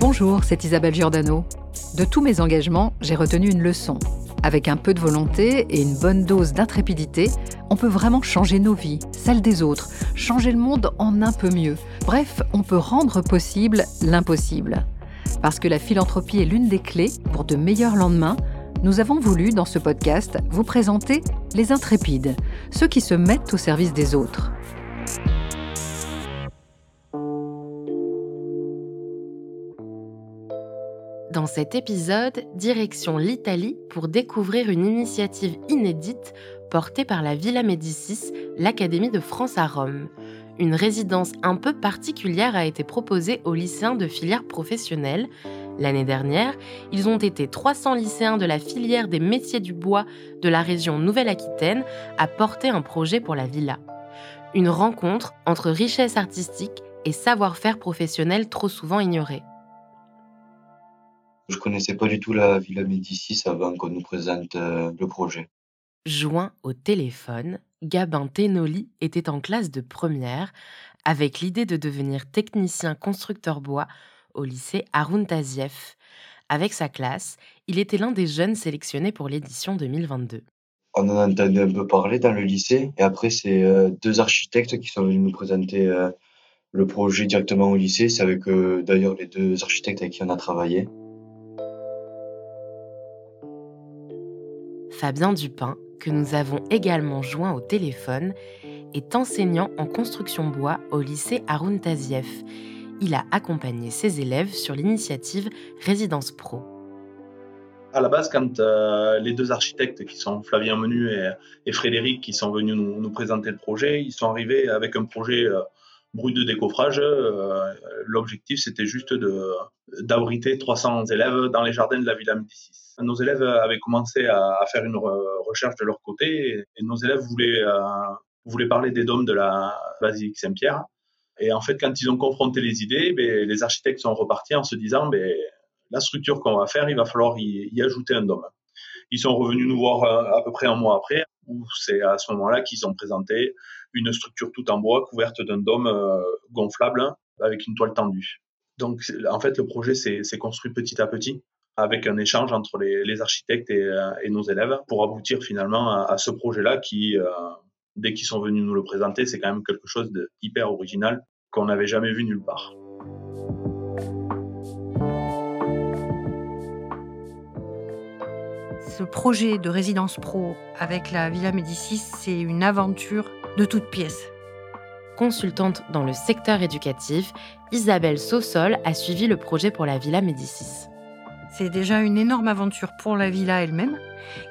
Bonjour, c'est Isabelle Giordano. De tous mes engagements, j'ai retenu une leçon. Avec un peu de volonté et une bonne dose d'intrépidité, on peut vraiment changer nos vies, celles des autres, changer le monde en un peu mieux. Bref, on peut rendre possible l'impossible. Parce que la philanthropie est l'une des clés pour de meilleurs lendemains, nous avons voulu, dans ce podcast, vous présenter les intrépides, ceux qui se mettent au service des autres. Cet épisode, direction l'Italie pour découvrir une initiative inédite portée par la Villa Médicis, l'Académie de France à Rome. Une résidence un peu particulière a été proposée aux lycéens de filière professionnelle. L'année dernière, ils ont été 300 lycéens de la filière des métiers du bois de la région Nouvelle-Aquitaine à porter un projet pour la villa. Une rencontre entre richesse artistique et savoir-faire professionnel trop souvent ignoré. Je connaissais pas du tout la Villa Médicis avant qu'on nous présente euh, le projet. Joint au téléphone, Gabin Tenoli était en classe de première avec l'idée de devenir technicien constructeur bois au lycée Arun Taziev. Avec sa classe, il était l'un des jeunes sélectionnés pour l'édition 2022. On en a entendu un peu parler dans le lycée et après c'est euh, deux architectes qui sont venus nous présenter euh, le projet directement au lycée. C'est avec d'ailleurs les deux architectes avec qui on a travaillé. Fabien Dupin, que nous avons également joint au téléphone, est enseignant en construction bois au lycée Arun Taziev. Il a accompagné ses élèves sur l'initiative Résidence Pro. À la base, quand euh, les deux architectes qui sont Flavien Menu et, Frédéric qui sont venus nous, présenter le projet, ils sont arrivés avec un projet euh, brut de décoffrage. Euh, l'objectif, c'était juste d'abriter 300 élèves dans les jardins de la Villa Médicis nos élèves avaient commencé à, faire une recherche de leur côté et, nos élèves voulaient, euh, voulaient parler des dômes de la basilique Saint-Pierre. Et en fait, quand ils ont confronté les idées, ben, les architectes sont repartis en se disant ben, la structure qu'on va faire, il va falloir y, ajouter un dôme. Ils sont revenus nous voir euh, à peu près un mois après, où c'est à ce moment-là qu'ils ont présenté une structure toute en bois couverte d'un dôme euh, gonflable avec une toile tendue. Donc, en fait, le projet s'est construit petit à petit avec un échange entre les, architectes euh, et, nos élèves pour aboutir finalement à, ce projet-là qui, euh, dès qu'ils sont venus nous le présenter, c'est quand même quelque chose d'hyper original qu'on n'avait jamais vu nulle part. Ce projet de résidence pro avec la Villa Médicis, c'est une aventure de toutes pièces. Consultante dans le secteur éducatif, Isabelle Sossol a suivi le projet pour la Villa Médicis. C'est déjà une énorme aventure pour la villa elle-même,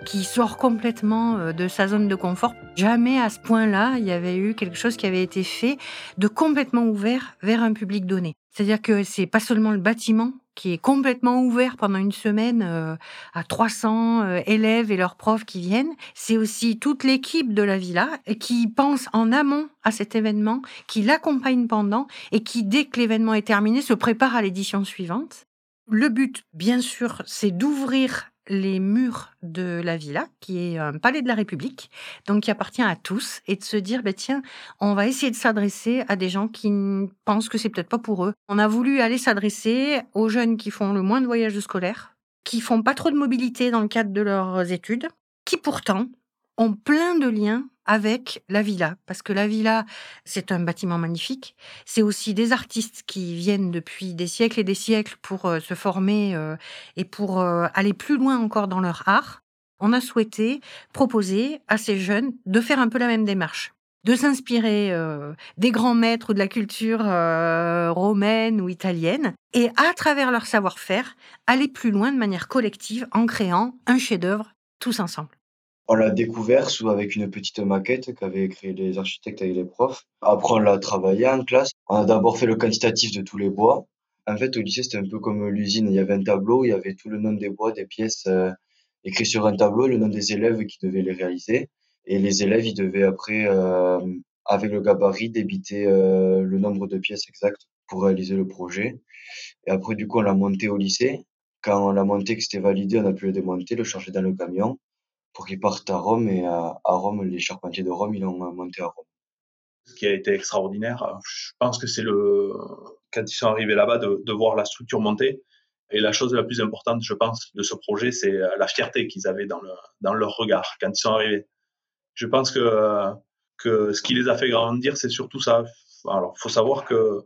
qui sort complètement euh, de sa zone de confort. Jamais à ce point-là, il y avait eu quelque chose qui avait été fait de complètement ouvert vers un public donné. C'est-à-dire que c'est pas seulement le bâtiment qui est complètement ouvert pendant une semaine euh, à 300 euh, élèves et leurs profs qui viennent. C'est aussi toute l'équipe de la villa qui pense en amont à cet événement, qui l'accompagne pendant et qui, dès que l'événement est terminé, se prépare à l'édition suivante. Le but, bien sûr, c'est d'ouvrir les murs de la villa, qui est un palais de la République, donc qui appartient à tous, et de se dire, bah, tiens, on va essayer de s'adresser à des gens qui pensent que c'est peut-être pas pour eux. On a voulu aller s'adresser aux jeunes qui font le moins de voyages scolaires, qui font pas trop de mobilité dans le cadre de leurs études, qui pourtant ont plein de liens avec la villa, parce que la villa, c'est un bâtiment magnifique. C'est aussi des artistes qui viennent depuis des siècles et des siècles pour euh, se former euh, et pour euh, aller plus loin encore dans leur art. On a souhaité proposer à ces jeunes de faire un peu la même démarche de s'inspirer des grands maîtres de la culture romaine ou italienne et à travers leur savoir-faire aller plus loin de manière collective en créant un chef-d'œuvre tous ensemble. On l'a découvert sous avec une petite maquette qu'avaient créé les architectes et les profs. Après, on l'a travaillé en classe. On a d'abord fait le quantitatif de tous les bois. En fait, au lycée, c'était un peu comme l'usine. Il y avait un tableau, il y avait tout le nom des bois, des pièces euh, écrits sur un tableau, le nom des élèves qui devaient les réaliser. Et les élèves, ils devaient après, euh, avec le gabarit, débiter euh, le nombre de pièces exactes pour réaliser le projet. Et après, du coup, on l'a monté au lycée. Quand on l'a monté, que c'était validé, on a pu le démonter, le charger dans le camion pour qu'ils partent à Rome. Et à, Rome, les charpentiers de Rome, ils l'ont monté à Rome. Ce qui a été extraordinaire, je pense que c'est le quand ils sont arrivés là-bas, de, de voir la structure monter. Et la chose la plus importante, je pense, de ce projet, c'est la fierté qu'ils avaient dans, le, dans leur regard quand ils sont arrivés. Je pense que, que ce qui les a fait grandir, c'est surtout ça. Alors, faut savoir que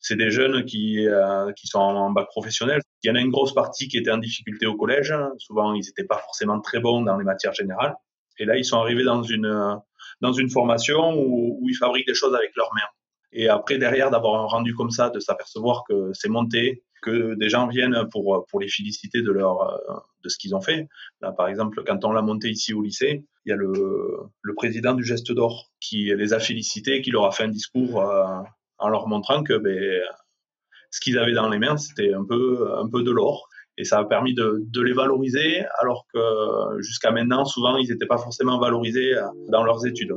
c'est des jeunes qui, euh, qui sont en bac professionnel. Il y en a une grosse partie qui était en difficulté au collège. Souvent, ils n'étaient pas forcément très bons dans les matières générales. Et là, ils sont arrivés dans une, dans une formation où, ils fabriquent des choses avec leurs mains. Et après, derrière, d'avoir un rendu comme ça, de s'apercevoir que c'est monté, que des gens viennent pour, pour les féliciter de, leur, de ce qu'ils ont fait. Là, par exemple, quand on l'a monté ici au lycée, il y a le, le président du Geste d'Or qui les a félicités, qui leur a fait un discours euh, en leur montrant que ben, ce qu'ils avaient dans les mains, c'était un peu, un peu de l'or. Et ça a permis de, de les valoriser, alors que jusqu'à maintenant, souvent, ils n'étaient pas forcément valorisés dans leurs études.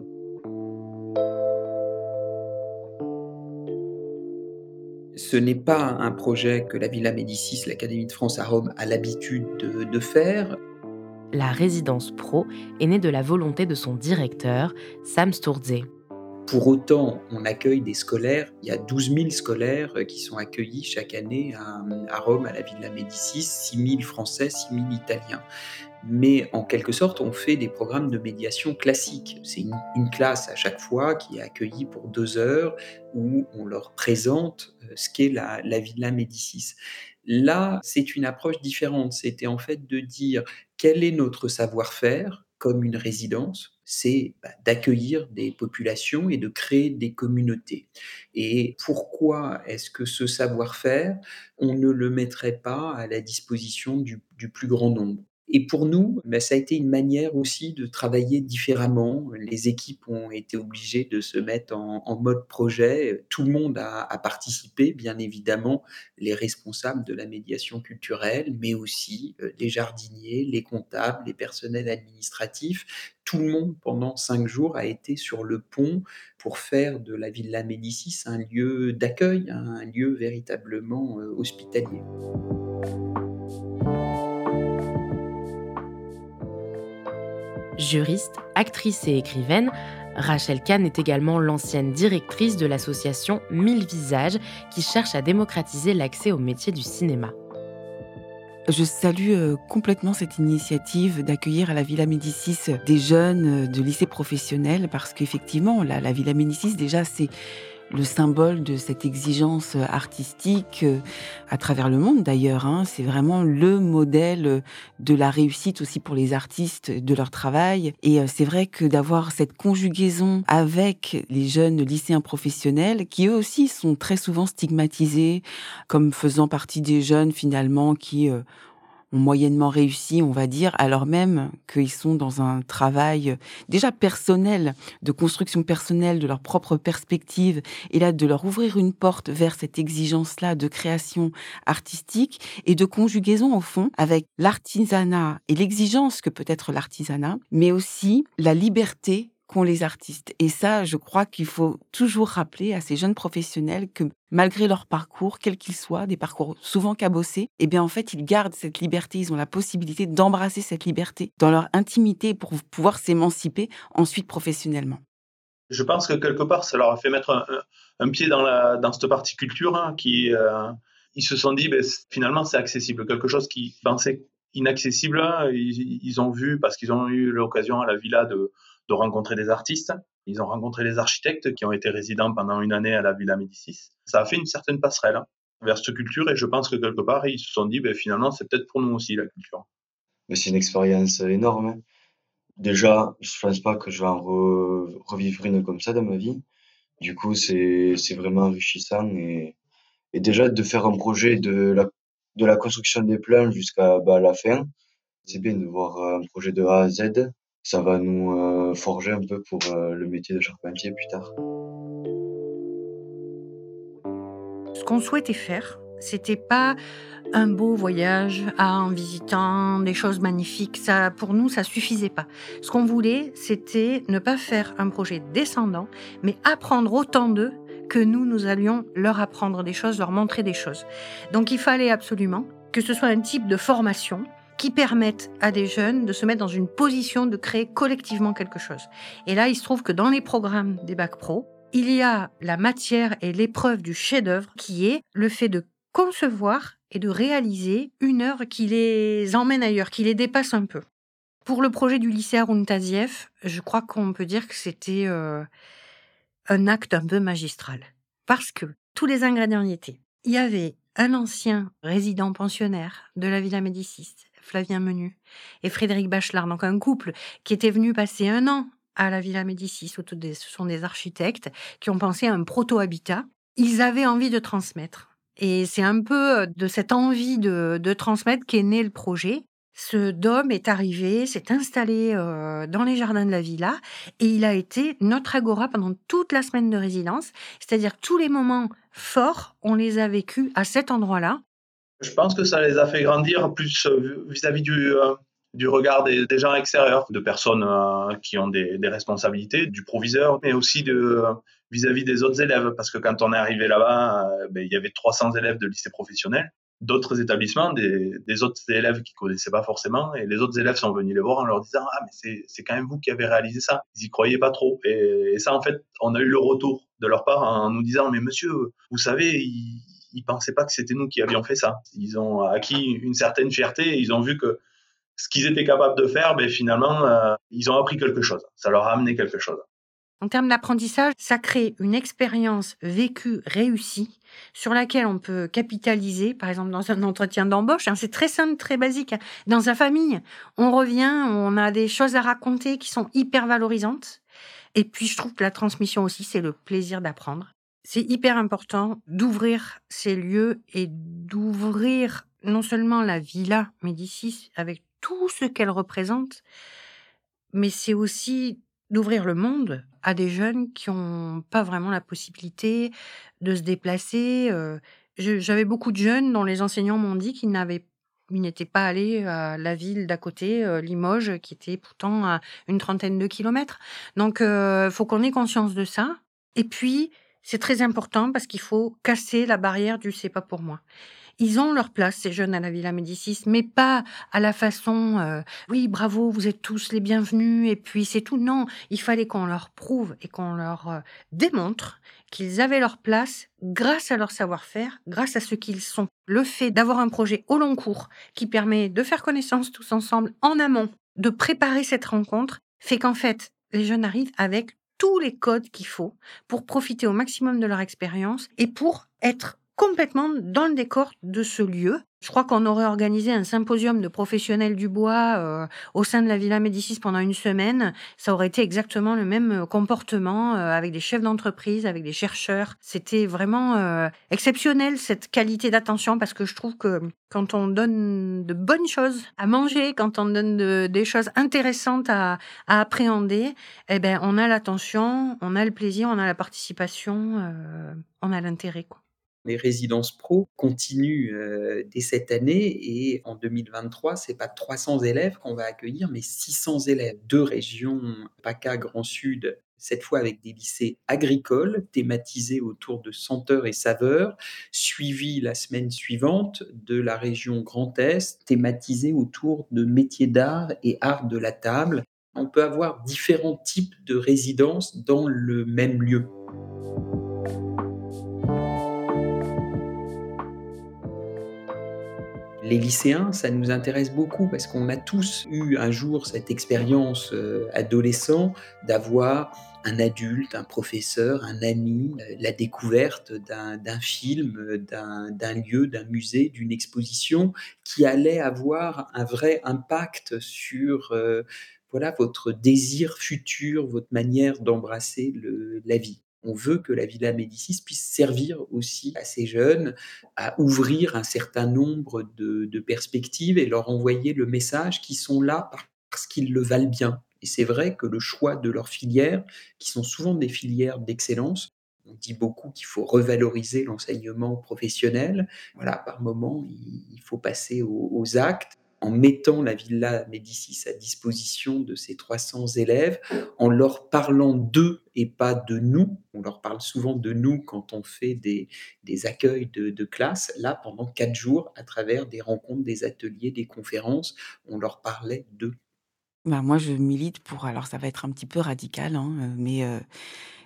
Ce n'est pas un projet que la Villa Médicis, l'Académie de France à Rome, a l'habitude de, de faire. La résidence pro est née de la volonté de son directeur, Sam Sturze. Pour autant, on accueille des scolaires. Il y a 12 000 scolaires euh, qui sont accueillis chaque année à, Rome, à la Villa Médicis, 6 000 Français, 6 000 Italiens. Mais en quelque sorte, on fait des programmes de médiation classiques. C'est une, classe à chaque fois qui est accueillie pour deux heures où on leur présente euh, ce qu'est la, la Villa Médicis. Là, c'est une approche différente. C'était en fait de dire quel est notre savoir-faire? Comme une résidence, c'est bah, d'accueillir des populations et de créer des communautés. Et pourquoi est-ce que ce savoir-faire, on ne le mettrait pas à la disposition du, du plus grand nombre? Et pour nous, ben, ça a été une manière aussi de travailler différemment. Les équipes ont été obligées de se mettre en, mode projet. Tout le monde a, participé, bien évidemment, les responsables de la médiation culturelle, mais aussi euh, les jardiniers, les comptables, les personnels administratifs. Tout le monde, pendant cinq jours, a été sur le pont pour faire de la Villa Médicis un lieu d'accueil, un lieu véritablement euh, hospitalier. Juriste, actrice et écrivaine, Rachel Kahn est également l'ancienne directrice de l'association Mille Visages qui cherche à démocratiser l'accès au métier du cinéma. Je salue euh, complètement cette initiative d'accueillir à la Villa Médicis des jeunes euh, de lycée professionnel parce qu'effectivement, la Villa Médicis, déjà, c'est le symbole de cette exigence artistique euh, à travers le monde d'ailleurs. Hein. C'est vraiment le modèle de la réussite aussi pour les artistes de leur travail. Et euh, c'est vrai que d'avoir cette conjugaison avec les jeunes lycéens professionnels qui eux aussi sont très souvent stigmatisés comme faisant partie des jeunes finalement qui euh, ont moyennement réussi, on va dire, alors même qu'ils sont dans un travail euh, déjà personnel, de construction personnelle de leur propre perspective, et là de leur ouvrir une porte vers cette exigence-là de création artistique et de conjugaison au fond avec l'artisanat et l'exigence que peut être l'artisanat, mais aussi la liberté qu'ont les artistes. Et ça, je crois qu'il faut toujours rappeler à ces jeunes professionnels que malgré leur parcours, quel qu'il soit, des parcours souvent cabossés, eh bien en fait, ils gardent cette liberté, ils ont la possibilité d'embrasser cette liberté dans leur intimité pour pouvoir s'émanciper ensuite professionnellement. Je pense que quelque part, ça leur a fait mettre un, pied dans, cette partie culture hein, qui, euh, ils se sont dit, ben, finalement, c'est accessible. Quelque chose qu'ils pensaient inaccessible, ils, ils ont vu, parce qu'ils ont eu l'occasion à la villa de, de rencontrer des artistes. Ils ont rencontré des architectes qui ont été résidents pendant une année à la Villa Médicis. Ça a fait une certaine passerelle vers cette culture et je pense que quelque part, ils se sont dit, ben, finalement, c'est peut-être pour nous aussi la culture. Mais c'est une expérience énorme. Déjà, je pense pas que je vais en revivre une comme ça dans ma vie. Du coup, c'est vraiment enrichissant et, déjà de faire un projet de la, construction des plans jusqu'à bah, la fin, c'est bien de voir un projet de A à Z ça va nous euh, forger un peu pour euh, le métier de charpentier plus tard. Ce qu'on souhaitait faire, c'était pas un beau voyage en visitant des choses magnifiques. Ça, pour nous, ça suffisait pas. Ce qu'on voulait, c'était ne pas faire un projet descendant, mais apprendre autant d'eux que nous, nous allions leur apprendre des choses, leur montrer des choses. Donc il fallait absolument que ce soit un type de formation qui permettent à des jeunes de se mettre dans une position de créer collectivement quelque chose. Et là, il se trouve que dans les programmes des bacs pro, il y a la matière et l'épreuve du chef-d'œuvre qui est le fait de concevoir et de réaliser une œuvre qui les emmène ailleurs, qui les dépasse un peu. Pour le projet du lycée Haroun Tazieff, je crois qu'on peut dire que c'était euh, un acte un peu magistral. Parce que tous les ingrédients y étaient. Il y avait un ancien résident pensionnaire de la Villa Médicis, Flavien Menu, et Frédéric Bachelard, donc un couple qui était venu passer un an à la Villa Médicis. Ce sont des architectes qui ont pensé à un proto-habitat. Ils avaient envie de transmettre. Et c'est un peu euh, de cette envie de, transmettre qu'est né le projet. Ce dôme est arrivé, s'est installé euh, dans les jardins de la villa et il a été notre agora pendant toute la semaine de résidence. C'est-à-dire tous les moments forts, on les a vécus à cet endroit-là. Je pense que ça les a fait grandir plus euh, vis-à-vis du, du regard des, gens extérieurs, de personnes qui ont des, responsabilités, du proviseur, mais aussi de vis-à-vis des autres élèves, parce que quand on est arrivé là-bas, euh, ben, il y avait 300 élèves de lycée professionnel, d'autres établissements, des, autres élèves qui connaissaient pas forcément, et les autres élèves sont venus les voir en leur disant ah mais c'est quand même vous qui avez réalisé ça. Ils y croyaient pas trop, et, ça en fait, on a eu le retour de leur part en nous disant mais monsieur, vous savez, ils, ils pensaient pas que c'était nous qui avions fait ça. Ils ont acquis une certaine fierté, ils ont vu que ce qu'ils étaient capables de faire, ben finalement, euh, ils ont appris quelque chose. Ça leur a amené quelque chose. En termes d'apprentissage, ça crée une expérience vécue, réussie, sur laquelle on peut capitaliser, par exemple dans un entretien d'embauche. Hein, c'est très simple, très basique. Dans sa famille, on revient, on a des choses à raconter qui sont hyper valorisantes. Et puis, je trouve que la transmission aussi, c'est le plaisir d'apprendre. C'est hyper important d'ouvrir ces lieux et d'ouvrir non seulement la villa Médicis avec tout ce qu'elle représente, mais c'est aussi d'ouvrir le monde à des jeunes qui n'ont pas vraiment la possibilité de se déplacer. Euh, j'avais beaucoup de jeunes dont les enseignants m'ont dit qu'ils n'avaient n'étaient pas allés à la ville d'à côté, euh, Limoges, qui était pourtant à une trentaine de kilomètres. Donc, il euh, faut qu'on ait conscience de ça. Et puis, c'est très important parce qu'il faut casser la barrière du c'est pas pour moi. Ils ont leur place, ces jeunes à la Villa Médicis, mais pas à la façon euh, oui, bravo, vous êtes tous les bienvenus, et puis c'est tout. Non, il fallait qu'on leur prouve et qu'on leur euh, démontre qu'ils avaient leur place grâce à leur savoir-faire, grâce à ce qu'ils sont. Le fait d'avoir un projet au long cours qui permet de faire connaissance tous ensemble en amont, de préparer cette rencontre, fait qu'en fait, les jeunes arrivent avec tous les codes qu'il faut pour profiter au maximum de leur expérience et pour être complètement dans le décor de ce lieu. Je crois qu'on aurait organisé un symposium de professionnels du bois euh, au sein de la Villa Médicis pendant une semaine. Ça aurait été exactement le même euh, comportement euh, avec des chefs d'entreprise, avec des chercheurs. C'était vraiment exceptionnel cette qualité d'attention parce que je trouve que quand on donne de bonnes choses à manger, quand on donne des choses intéressantes à, à, appréhender, eh ben on a l'attention, on a le plaisir, on a la participation, on a l'intérêt quoi les résidences pro continuent euh, dès cette année et en 2023, c'est pas 300 élèves qu'on va accueillir, mais 600 élèves. Deux régions, PACA, Grand Sud, cette fois avec des lycées agricoles thématisés autour de senteurs et saveurs, suivi la semaine suivante de la région Grand Est, thématisée autour de métiers d'art et art de la table. On peut avoir différents types de résidences dans le même lieu. Les lycéens, ça nous intéresse beaucoup parce qu'on a tous eu un jour cette expérience euh, adolescent d'avoir un adulte, un professeur, un ami, euh, la découverte d'un film, d'un lieu, d'un musée, d'une exposition qui allait avoir un vrai impact sur euh, voilà votre désir futur, votre manière d'embrasser la vie. On veut que la Villa Médicis puisse servir aussi à ces jeunes à ouvrir un certain nombre de, perspectives et leur envoyer le message qu'ils sont là parce qu'ils le valent bien. Et c'est vrai que le choix de leurs filières, qui sont souvent des filières d'excellence, on dit beaucoup qu'il faut revaloriser l'enseignement professionnel. Voilà, par moment, il faut passer aux actes en mettant la Villa Médicis à disposition de ces 300 élèves, en leur parlant d'eux et pas de nous. On leur parle souvent de nous quand on fait des, accueils de, classe. Là, pendant quatre jours, à travers des rencontres, des ateliers, des conférences, on leur parlait d'eux. Ben moi, je milite pour, alors ça va être un petit peu radical, hein, mais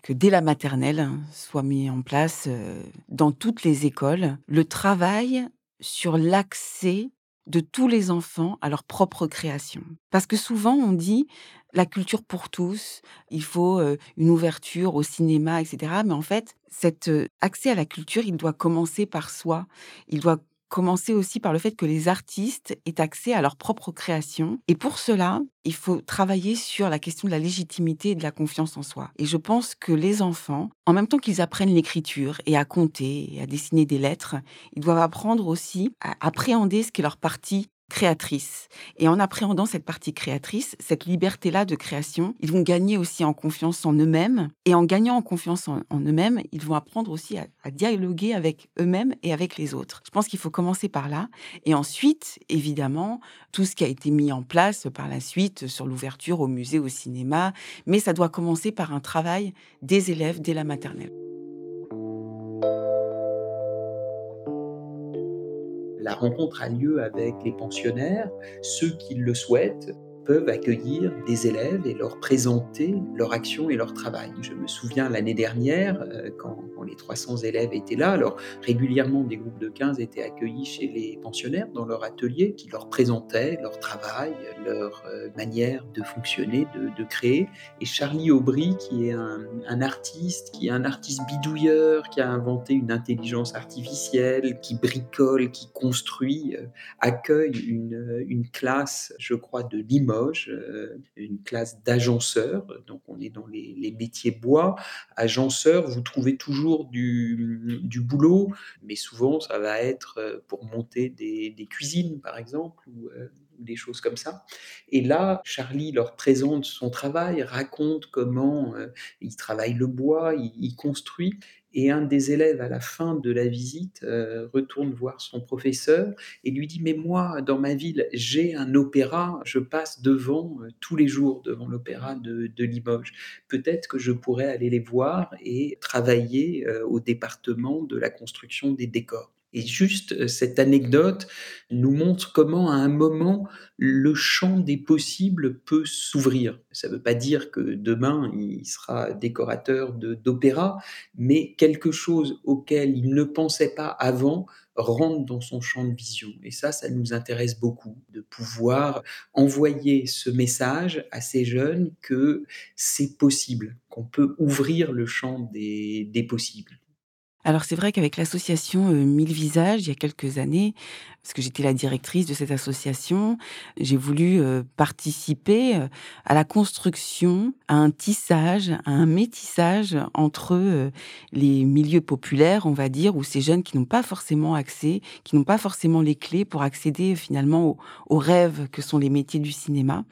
que dès la maternelle soit mis en place euh, dans toutes les écoles le travail sur l'accès de tous les enfants à leur propre création. Parce que souvent on dit la culture pour tous, il faut une ouverture au cinéma, etc. Mais en fait, cet accès à la culture, il doit commencer par soi. Il doit commencer aussi par le fait que les artistes aient accès à leur propre création. Et pour cela, il faut travailler sur la question de la légitimité et de la confiance en soi. Et je pense que les enfants, en même temps qu'ils apprennent l'écriture et à compter et à dessiner des lettres, ils doivent apprendre aussi à appréhender ce qu'est leur partie créatrice. Et en appréhendant cette partie créatrice, cette liberté-là de création, ils vont gagner aussi en confiance en eux-mêmes. Et en gagnant en confiance en, eux-mêmes, ils vont apprendre aussi à, dialoguer avec eux-mêmes et avec les autres. Je pense qu'il faut commencer par là. Et ensuite, évidemment, tout ce qui a été mis en place par la suite sur l'ouverture au musée, au cinéma. Mais ça doit commencer par un travail des élèves dès la maternelle. La rencontre a lieu avec les pensionnaires, ceux qui le souhaitent peuvent accueillir des élèves et leur présenter leur action et leur travail. Je me souviens l'année dernière, euh, quand, les 300 élèves étaient là, alors régulièrement des groupes de 15 étaient accueillis chez les pensionnaires dans leur atelier qui leur présentaient leur travail, leur euh, manière de fonctionner, de, créer. Et Charlie Aubry, qui est un, artiste, qui est un artiste bidouilleur, qui a inventé une intelligence artificielle, qui bricole, qui construit, euh, accueille une, classe, je crois, de Limoges euh, une classe d'agenceurs. Donc, on est dans les, métiers bois. Agenceurs, vous trouvez toujours du, boulot, mais souvent, ça va être euh, pour monter des, cuisines, par exemple, euh, ou des choses comme ça. Et là, Charlie leur présente son travail, raconte comment il travaille le bois, il construit. Et un des élèves, à la fin de la visite, euh, retourne voir son professeur et lui dit, mais moi, dans ma ville, j'ai un opéra, je passe devant euh, tous les jours, devant l'opéra de, Limoges. Peut-être que je pourrais aller les voir et travailler euh, au département de la construction des décors. Et juste euh, cette anecdote nous montre comment à un moment le champ des possibles peut s'ouvrir. Ça ne veut pas dire que demain il sera décorateur d'opéra, mais quelque chose auquel il ne pensait pas avant rentre dans son champ de vision. Et ça, ça nous intéresse beaucoup, de pouvoir envoyer ce message à ces jeunes que c'est possible, qu'on peut ouvrir le champ des, des possibles. Alors c'est vrai qu'avec l'association euh, Mille Visages, il y a quelques années, parce que j'étais la directrice de cette association, j'ai voulu euh, participer euh, à la construction, à un tissage, à un métissage entre les milieux populaires, on va dire, ou ces jeunes qui n'ont pas forcément accès, qui n'ont pas forcément les clés pour accéder finalement aux, rêves que sont les métiers du cinéma.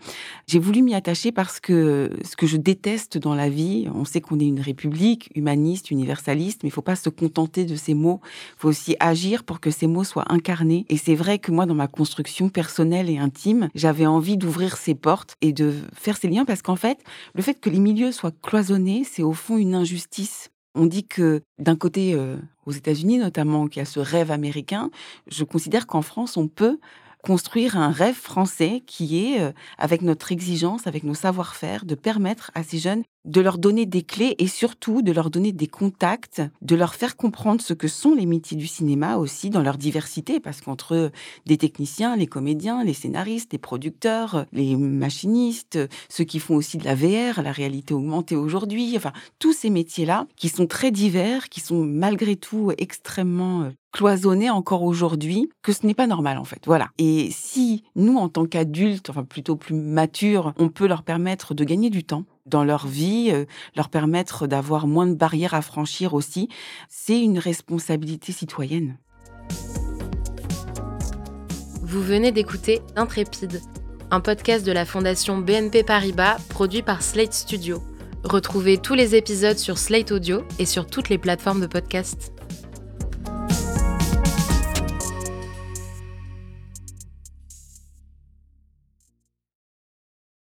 J'ai voulu m'y attacher parce que ce que je déteste dans la vie, on sait qu'on est une république humaniste, universaliste, mais il faut pas se contenter de ces mots, il faut aussi agir pour que ces mots soient incarnés. Et c'est vrai que moi, dans ma construction personnelle et intime, j'avais envie d'ouvrir ces portes et de faire ces liens parce qu'en fait, le fait que les milieux soient cloisonnés, c'est au fond une injustice. On dit que d'un côté, euh, aux États-Unis notamment, qu'il y a ce rêve américain, je considère qu'en France, on peut construire un rêve français qui est, euh, avec notre exigence, avec nos savoir-faire, de permettre à ces jeunes de leur donner des clés et surtout de leur donner des contacts, de leur faire comprendre ce que sont les métiers du cinéma aussi dans leur diversité, parce qu'entre des techniciens, les comédiens, les scénaristes, les producteurs, les machinistes, ceux qui font aussi de la VR, la réalité augmentée aujourd'hui, enfin tous ces métiers-là qui sont très divers, qui sont malgré tout extrêmement cloisonnés encore aujourd'hui, que ce n'est pas normal en fait. Voilà. Et si nous, en tant qu'adultes, enfin plutôt plus matures, on peut leur permettre de gagner du temps, dans leur vie, euh, leur permettre d'avoir moins de barrières à franchir aussi. C'est une responsabilité citoyenne. Vous venez d'écouter Intrépide, un podcast de la Fondation BNP Paribas produit par Slate Studio. Retrouvez tous les épisodes sur Slate Audio et sur toutes les plateformes de podcast.